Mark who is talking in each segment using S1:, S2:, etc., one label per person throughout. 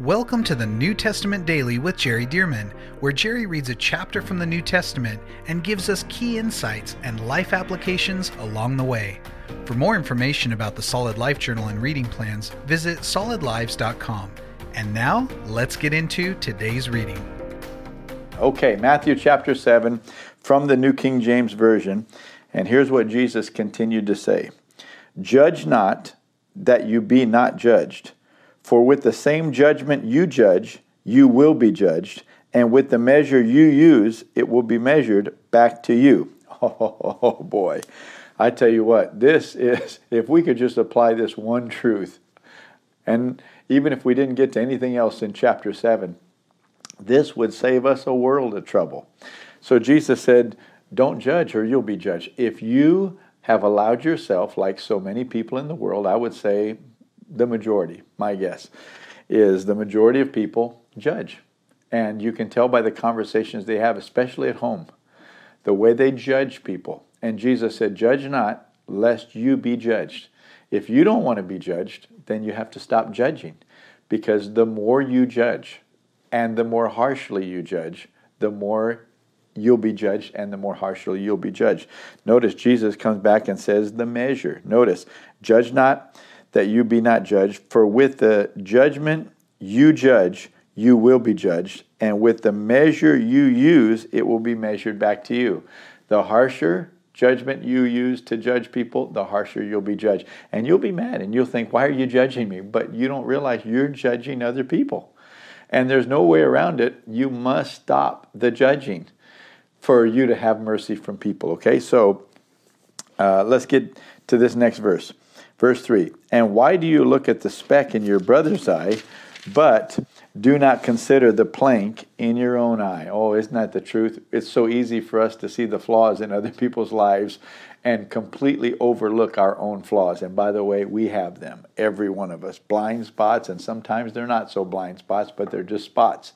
S1: Welcome to the New Testament Daily with Jerry Dirmann, where Jerry reads a chapter from the New Testament and gives us key insights and life applications along the way. For more information about the Solid Life Journal and reading plans, visit solidlives.com. And now, let's get into today's reading.
S2: Okay, Matthew chapter 7 from the New King James Version. And here's what Jesus continued to say Judge not that you be not judged. For with the same judgment you judge, you will be judged, and with the measure you use, it will be measured back to you. Oh, boy. I tell you what, this is, if we could just apply this one truth, and even if we didn't get to anything else in chapter 7, this would save us a world of trouble. So Jesus said, Don't judge or you'll be judged. If you have allowed yourself, like so many people in the world, I would say the majority, my guess, is the majority of people judge. And you can tell by the conversations they have, especially at home, the way they judge people. And Jesus said, Judge not, lest you be judged. If you don't want to be judged, then you have to stop judging. Because the more you judge and the more harshly you judge, the more you'll be judged and the more harshly you'll be judged. Notice Jesus comes back and says the measure. Notice, judge not that you be not judged. For with the judgment you judge, you will be judged. And with the measure you use, it will be measured back to you. The harsher judgment you use to judge people, the harsher you'll be judged. And you'll be mad and you'll think, why are you judging me? But you don't realize you're judging other people. And there's no way around it. You must stop the judging for you to have mercy from people. Okay, so uh, let's get to this next verse. Verse 3 And why do you look at the speck in your brother's eye, but do not consider the plank in your own eye? Oh, isn't that the truth? It's so easy for us to see the flaws in other people's lives and completely overlook our own flaws. And by the way, we have them, every one of us. Blind spots, and sometimes they're not so blind spots, but they're just spots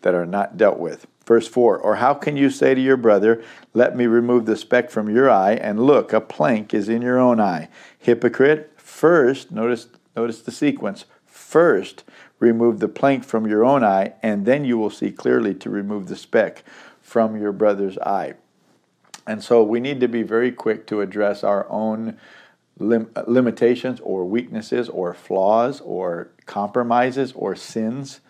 S2: that are not dealt with. Verse 4 Or how can you say to your brother, Let me remove the speck from your eye, and look, a plank is in your own eye? Hypocrite, First, notice, notice the sequence. First, remove the plank from your own eye, and then you will see clearly to remove the speck from your brother's eye. And so we need to be very quick to address our own lim- uh, limitations or weaknesses or flaws or compromises or sins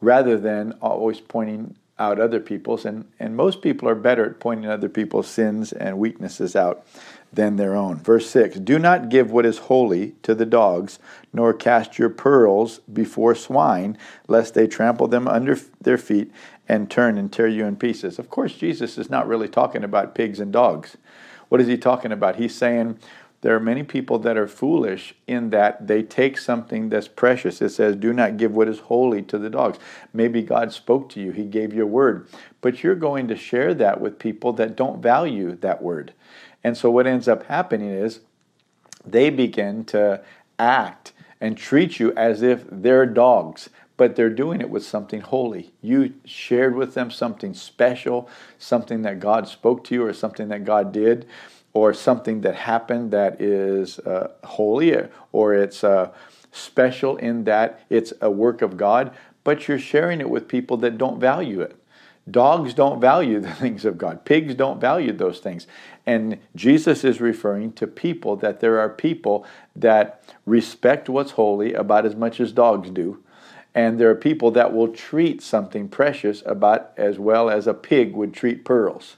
S2: rather than always pointing out other people's. And, and most people are better at pointing other people's sins and weaknesses out than their own. Verse 6 Do not give what is holy to the dogs, nor cast your pearls before swine, lest they trample them under their feet and turn and tear you in pieces. Of course, Jesus is not really talking about pigs and dogs. What is he talking about? He's saying, there are many people that are foolish in that they take something that's precious. It says, Do not give what is holy to the dogs. Maybe God spoke to you, He gave you a word, but you're going to share that with people that don't value that word. And so what ends up happening is they begin to act and treat you as if they're dogs, but they're doing it with something holy. You shared with them something special, something that God spoke to you, or something that God did, or something that happened that is uh, holy, or it's uh, special in that it's a work of God, but you're sharing it with people that don't value it. Dogs don't value the things of God. Pigs don't value those things. And Jesus is referring to people that there are people that respect what's holy about as much as dogs do. And there are people that will treat something precious about as well as a pig would treat pearls.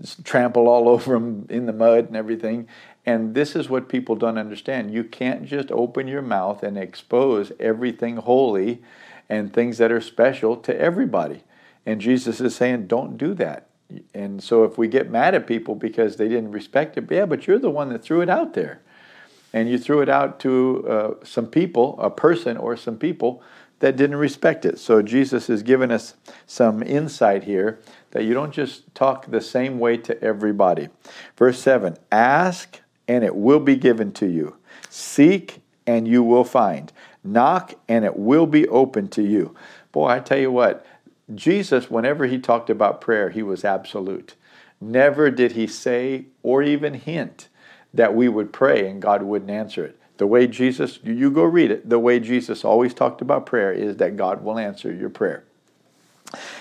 S2: Just trample all over them in the mud and everything. And this is what people don't understand. You can't just open your mouth and expose everything holy and things that are special to everybody. And Jesus is saying, don't do that. And so if we get mad at people because they didn't respect it, yeah, but you're the one that threw it out there. And you threw it out to uh, some people, a person or some people that didn't respect it. So Jesus has given us some insight here that you don't just talk the same way to everybody. Verse 7 Ask and it will be given to you, seek and you will find, knock and it will be open to you. Boy, I tell you what, Jesus, whenever he talked about prayer, he was absolute. Never did he say or even hint that we would pray and God wouldn't answer it. The way Jesus, you go read it, the way Jesus always talked about prayer is that God will answer your prayer.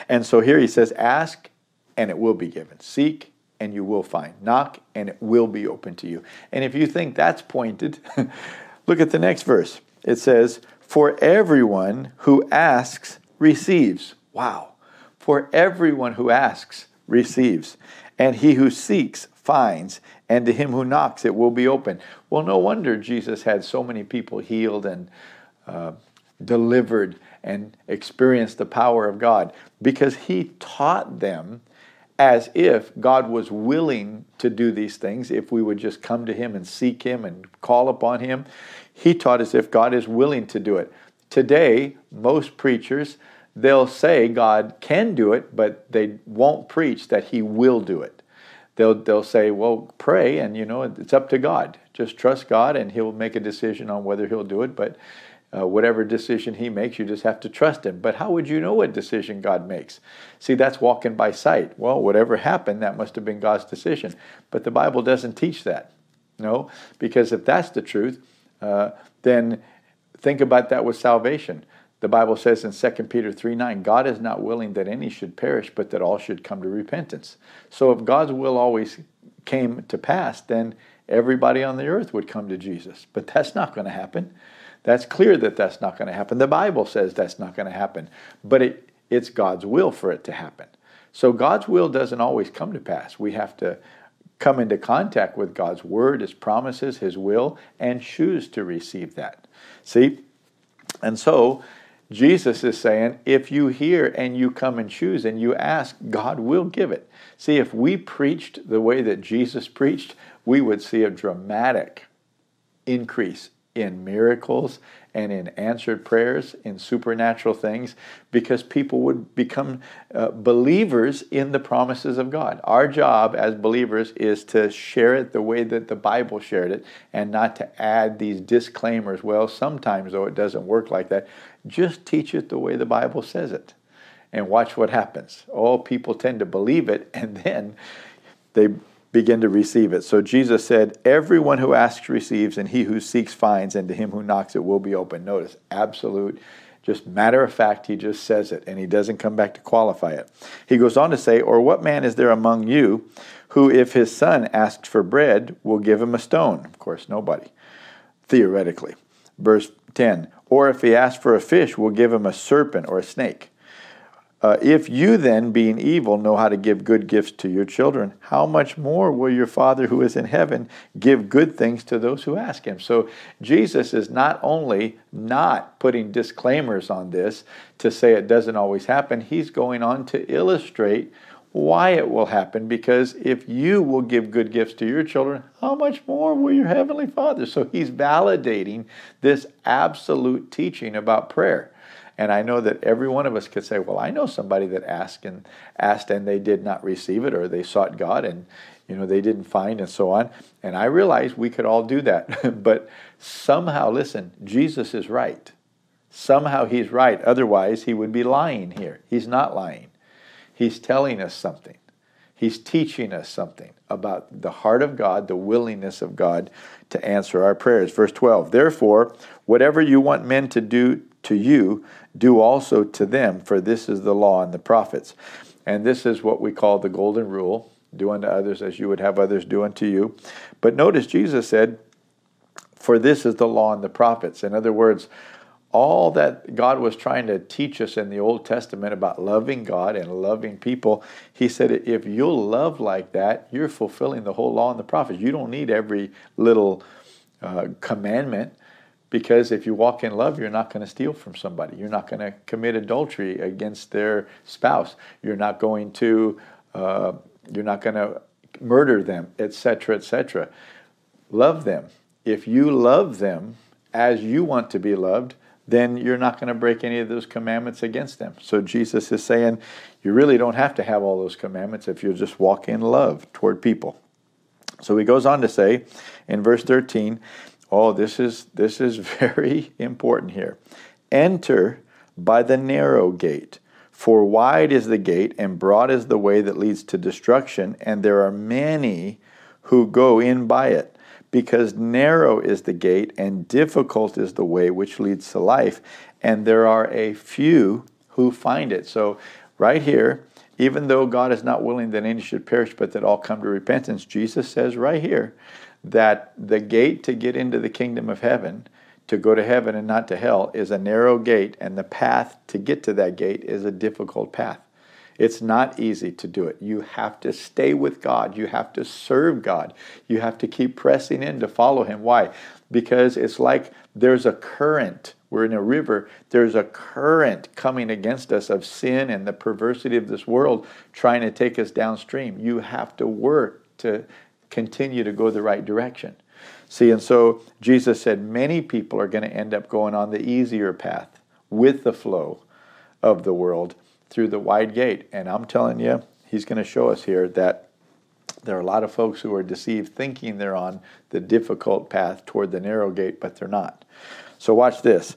S2: And so here he says, Ask and it will be given. Seek and you will find. Knock and it will be open to you. And if you think that's pointed, look at the next verse. It says, For everyone who asks receives. Wow. For everyone who asks receives. And he who seeks finds. And to him who knocks it will be open. Well, no wonder Jesus had so many people healed and uh, delivered and experienced the power of God because he taught them as if God was willing to do these things, if we would just come to Him and seek Him and call upon Him. He taught as if God is willing to do it. Today, most preachers, they'll say God can do it, but they won't preach that He will do it. They'll, they'll say, well, pray, and you know, it's up to God. Just trust God, and He'll make a decision on whether He'll do it. But uh, whatever decision he makes, you just have to trust him. But how would you know what decision God makes? See, that's walking by sight. Well, whatever happened, that must have been God's decision. But the Bible doesn't teach that. No, because if that's the truth, uh, then think about that with salvation. The Bible says in 2 Peter 3 9, God is not willing that any should perish, but that all should come to repentance. So if God's will always came to pass, then everybody on the earth would come to Jesus. But that's not going to happen. That's clear that that's not going to happen. The Bible says that's not going to happen, but it, it's God's will for it to happen. So God's will doesn't always come to pass. We have to come into contact with God's word, his promises, his will, and choose to receive that. See? And so Jesus is saying, if you hear and you come and choose and you ask, God will give it. See, if we preached the way that Jesus preached, we would see a dramatic increase in miracles and in answered prayers, in supernatural things, because people would become uh, believers in the promises of God. Our job as believers is to share it the way that the Bible shared it and not to add these disclaimers. Well, sometimes, though, it doesn't work like that. Just teach it the way the Bible says it and watch what happens. Oh, people tend to believe it and then they begin to receive it. So Jesus said, Everyone who asks receives, and he who seeks finds, and to him who knocks it will be open. Notice, absolute, just matter of fact, he just says it, and he doesn't come back to qualify it. He goes on to say, Or what man is there among you who, if his son asks for bread, will give him a stone? Of course, nobody, theoretically. Verse 10 Or if he asks for a fish, will give him a serpent or a snake. Uh, if you then, being evil, know how to give good gifts to your children, how much more will your Father who is in heaven give good things to those who ask him? So Jesus is not only not putting disclaimers on this to say it doesn't always happen, he's going on to illustrate why it will happen because if you will give good gifts to your children, how much more will your heavenly Father? So he's validating this absolute teaching about prayer. And I know that every one of us could say, well, I know somebody that asked and asked and they did not receive it, or they sought God and you know they didn't find and so on. And I realize we could all do that. but somehow, listen, Jesus is right. Somehow he's right. Otherwise, he would be lying here. He's not lying. He's telling us something. He's teaching us something about the heart of God, the willingness of God to answer our prayers. Verse 12 Therefore, whatever you want men to do to you, do also to them, for this is the law and the prophets. And this is what we call the golden rule do unto others as you would have others do unto you. But notice Jesus said, For this is the law and the prophets. In other words, all that God was trying to teach us in the Old Testament about loving God and loving people, He said, if you'll love like that, you're fulfilling the whole law and the prophets. You don't need every little uh, commandment. Because if you walk in love, you're not going to steal from somebody. You're not going to commit adultery against their spouse. You're not going to, uh, you're not going to murder them, etc., etc. Love them. If you love them as you want to be loved, then you're not going to break any of those commandments against them. So Jesus is saying you really don't have to have all those commandments if you just walk in love toward people. So he goes on to say in verse 13, Oh, this is this is very important here. Enter by the narrow gate. For wide is the gate and broad is the way that leads to destruction, and there are many who go in by it. because narrow is the gate and difficult is the way which leads to life, and there are a few who find it. So, right here, even though God is not willing that any should perish, but that all come to repentance, Jesus says right here that the gate to get into the kingdom of heaven, to go to heaven and not to hell, is a narrow gate, and the path to get to that gate is a difficult path. It's not easy to do it. You have to stay with God. You have to serve God. You have to keep pressing in to follow Him. Why? Because it's like there's a current. We're in a river. There's a current coming against us of sin and the perversity of this world trying to take us downstream. You have to work to continue to go the right direction. See, and so Jesus said many people are going to end up going on the easier path with the flow of the world through the wide gate. And I'm telling you, he's going to show us here that there are a lot of folks who are deceived thinking they're on the difficult path toward the narrow gate, but they're not. So watch this.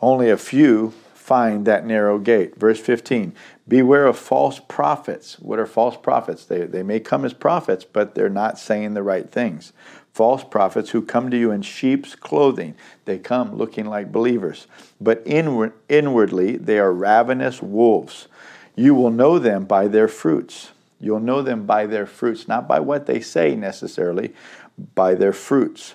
S2: Only a few find that narrow gate. Verse 15 Beware of false prophets. What are false prophets? They, they may come as prophets, but they're not saying the right things. False prophets who come to you in sheep's clothing. They come looking like believers, but inward, inwardly they are ravenous wolves. You will know them by their fruits. You'll know them by their fruits, not by what they say necessarily, by their fruits.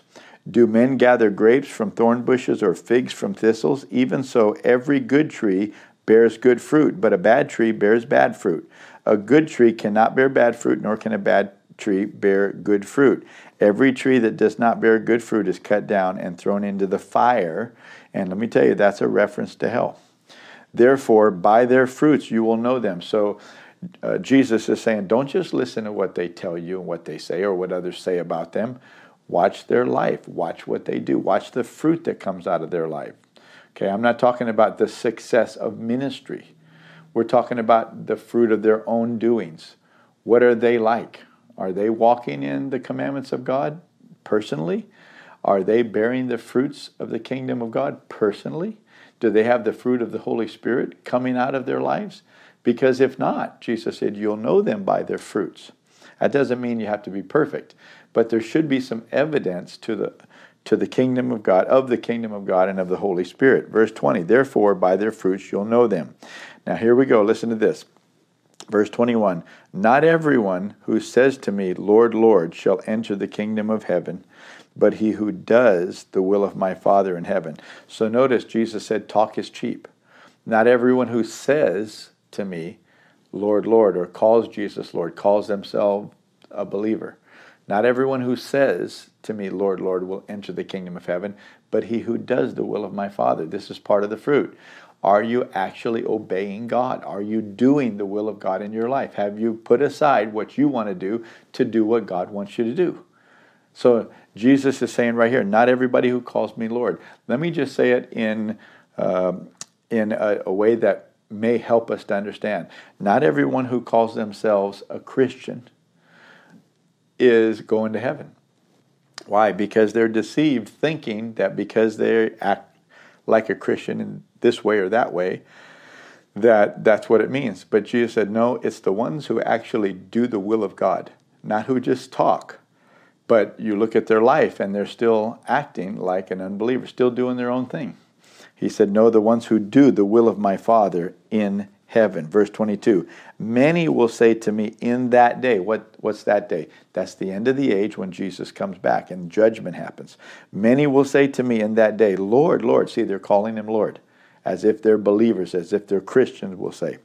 S2: Do men gather grapes from thorn bushes or figs from thistles? Even so, every good tree bears good fruit, but a bad tree bears bad fruit. A good tree cannot bear bad fruit, nor can a bad tree bear good fruit. Every tree that does not bear good fruit is cut down and thrown into the fire. And let me tell you, that's a reference to hell. Therefore, by their fruits you will know them. So, uh, Jesus is saying, don't just listen to what they tell you and what they say or what others say about them. Watch their life. Watch what they do. Watch the fruit that comes out of their life. Okay, I'm not talking about the success of ministry. We're talking about the fruit of their own doings. What are they like? Are they walking in the commandments of God personally? Are they bearing the fruits of the kingdom of God personally? Do they have the fruit of the Holy Spirit coming out of their lives? Because if not, Jesus said, you'll know them by their fruits. That doesn't mean you have to be perfect, but there should be some evidence to the to the kingdom of God, of the kingdom of God and of the Holy Spirit. Verse 20, therefore by their fruits you'll know them. Now here we go, listen to this. Verse 21 Not everyone who says to me, Lord, Lord, shall enter the kingdom of heaven, but he who does the will of my Father in heaven. So notice Jesus said, Talk is cheap. Not everyone who says to me, Lord, Lord, or calls Jesus Lord, calls themselves a believer. Not everyone who says to me, Lord, Lord, will enter the kingdom of heaven, but he who does the will of my Father. This is part of the fruit. Are you actually obeying God? Are you doing the will of God in your life? Have you put aside what you want to do to do what God wants you to do? So Jesus is saying right here, not everybody who calls me Lord. Let me just say it in, um, in a, a way that may help us to understand. Not everyone who calls themselves a Christian is going to heaven. Why? Because they're deceived thinking that because they act like a Christian in this way or that way, that that's what it means. But Jesus said, no, it's the ones who actually do the will of God, not who just talk. But you look at their life and they're still acting like an unbeliever, still doing their own thing. He said, No, the ones who do the will of my Father in heaven. Verse 22 Many will say to me in that day, what, what's that day? That's the end of the age when Jesus comes back and judgment happens. Many will say to me in that day, Lord, Lord. See, they're calling him Lord, as if they're believers, as if they're Christians, will say.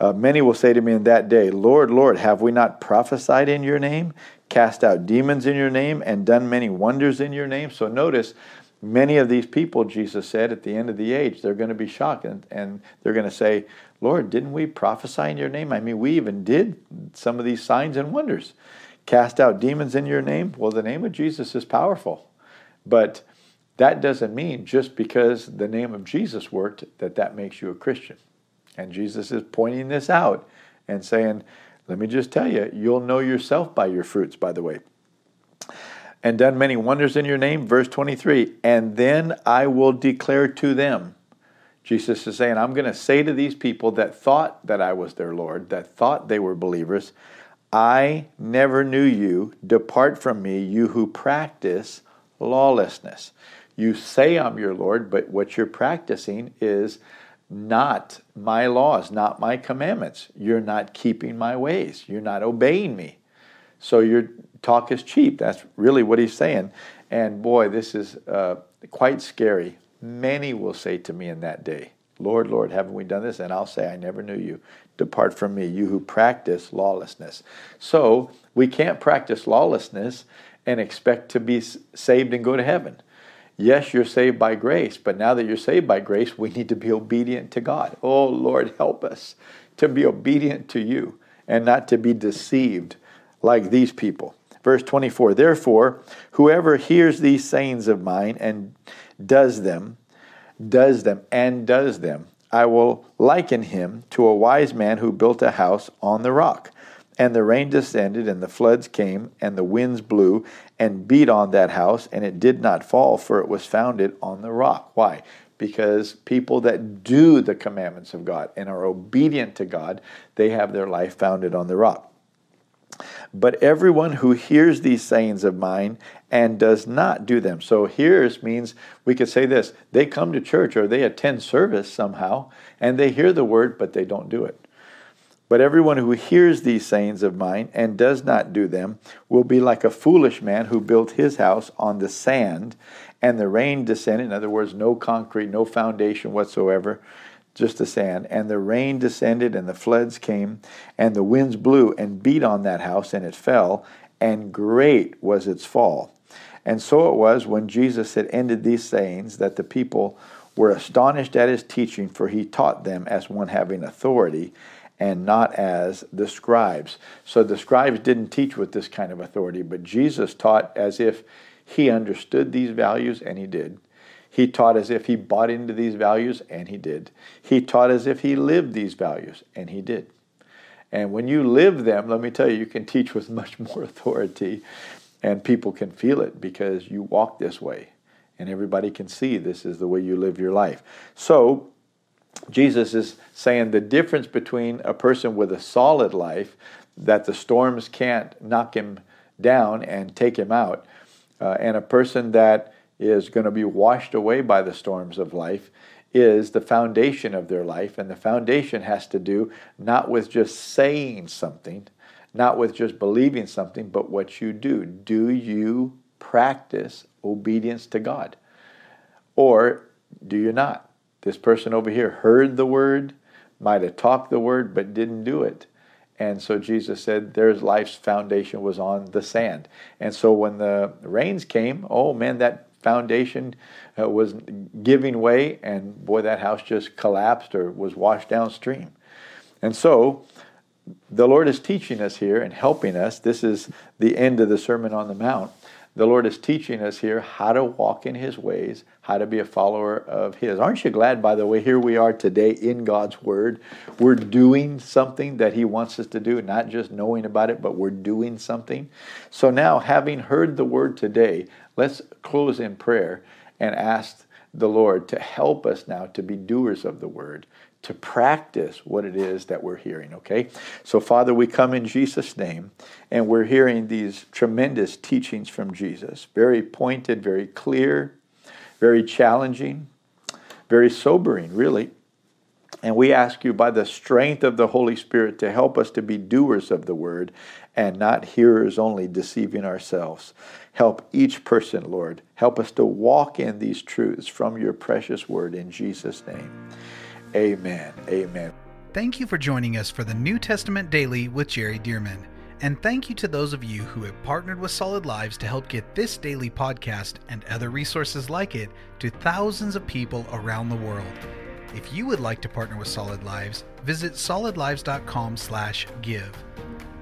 S2: Uh, many will say to me in that day, Lord, Lord, have we not prophesied in your name, cast out demons in your name, and done many wonders in your name? So notice, many of these people, Jesus said, at the end of the age, they're going to be shocked and, and they're going to say, Lord, didn't we prophesy in your name? I mean, we even did some of these signs and wonders. Cast out demons in your name? Well, the name of Jesus is powerful. But that doesn't mean just because the name of Jesus worked that that makes you a Christian. And Jesus is pointing this out and saying, let me just tell you, you'll know yourself by your fruits, by the way. And done many wonders in your name, verse 23, and then I will declare to them, Jesus is saying, I'm going to say to these people that thought that I was their Lord, that thought they were believers, I never knew you. Depart from me, you who practice lawlessness. You say I'm your Lord, but what you're practicing is not my laws, not my commandments. You're not keeping my ways. You're not obeying me. So your talk is cheap. That's really what he's saying. And boy, this is uh, quite scary. Many will say to me in that day, Lord, Lord, haven't we done this? And I'll say, I never knew you. Depart from me, you who practice lawlessness. So we can't practice lawlessness and expect to be saved and go to heaven. Yes, you're saved by grace, but now that you're saved by grace, we need to be obedient to God. Oh, Lord, help us to be obedient to you and not to be deceived like these people. Verse 24 Therefore, whoever hears these sayings of mine and does them, does them, and does them, I will liken him to a wise man who built a house on the rock. And the rain descended, and the floods came, and the winds blew and beat on that house, and it did not fall, for it was founded on the rock. Why? Because people that do the commandments of God and are obedient to God, they have their life founded on the rock. But everyone who hears these sayings of mine and does not do them. So hears means we could say this they come to church or they attend service somehow and they hear the word, but they don't do it. But everyone who hears these sayings of mine and does not do them will be like a foolish man who built his house on the sand, and the rain descended. In other words, no concrete, no foundation whatsoever just the sand. And the rain descended, and the floods came, and the winds blew and beat on that house, and it fell, and great was its fall. And so it was when Jesus had ended these sayings that the people were astonished at his teaching, for he taught them as one having authority and not as the scribes. So the scribes didn't teach with this kind of authority, but Jesus taught as if he understood these values, and he did. He taught as if he bought into these values, and he did. He taught as if he lived these values, and he did. And when you live them, let me tell you, you can teach with much more authority, and people can feel it because you walk this way, and everybody can see this is the way you live your life. So, Jesus is saying the difference between a person with a solid life, that the storms can't knock him down and take him out, uh, and a person that is going to be washed away by the storms of life is the foundation of their life. And the foundation has to do not with just saying something, not with just believing something, but what you do. Do you practice obedience to God? Or do you not? This person over here heard the word, might have talked the word, but didn't do it. And so Jesus said their life's foundation was on the sand. And so when the rains came, oh man, that foundation uh, was giving way, and boy, that house just collapsed or was washed downstream. And so, the Lord is teaching us here and helping us. This is the end of the Sermon on the Mount. The Lord is teaching us here how to walk in His ways, how to be a follower of His. Aren't you glad, by the way, here we are today in God's Word? We're doing something that He wants us to do, not just knowing about it, but we're doing something. So now, having heard the Word today, Let's close in prayer and ask the Lord to help us now to be doers of the word, to practice what it is that we're hearing, okay? So, Father, we come in Jesus' name and we're hearing these tremendous teachings from Jesus. Very pointed, very clear, very challenging, very sobering, really. And we ask you by the strength of the Holy Spirit to help us to be doers of the word and not hearers only, deceiving ourselves. Help each person, Lord. Help us to walk in these truths from your precious word in Jesus' name. Amen. Amen.
S1: Thank you for joining us for the New Testament Daily with Jerry Dirmann. And thank you to those of you who have partnered with Solid Lives to help get this daily podcast and other resources like it to thousands of people around the world. If you would like to partner with Solid Lives, visit solidlives.com/give.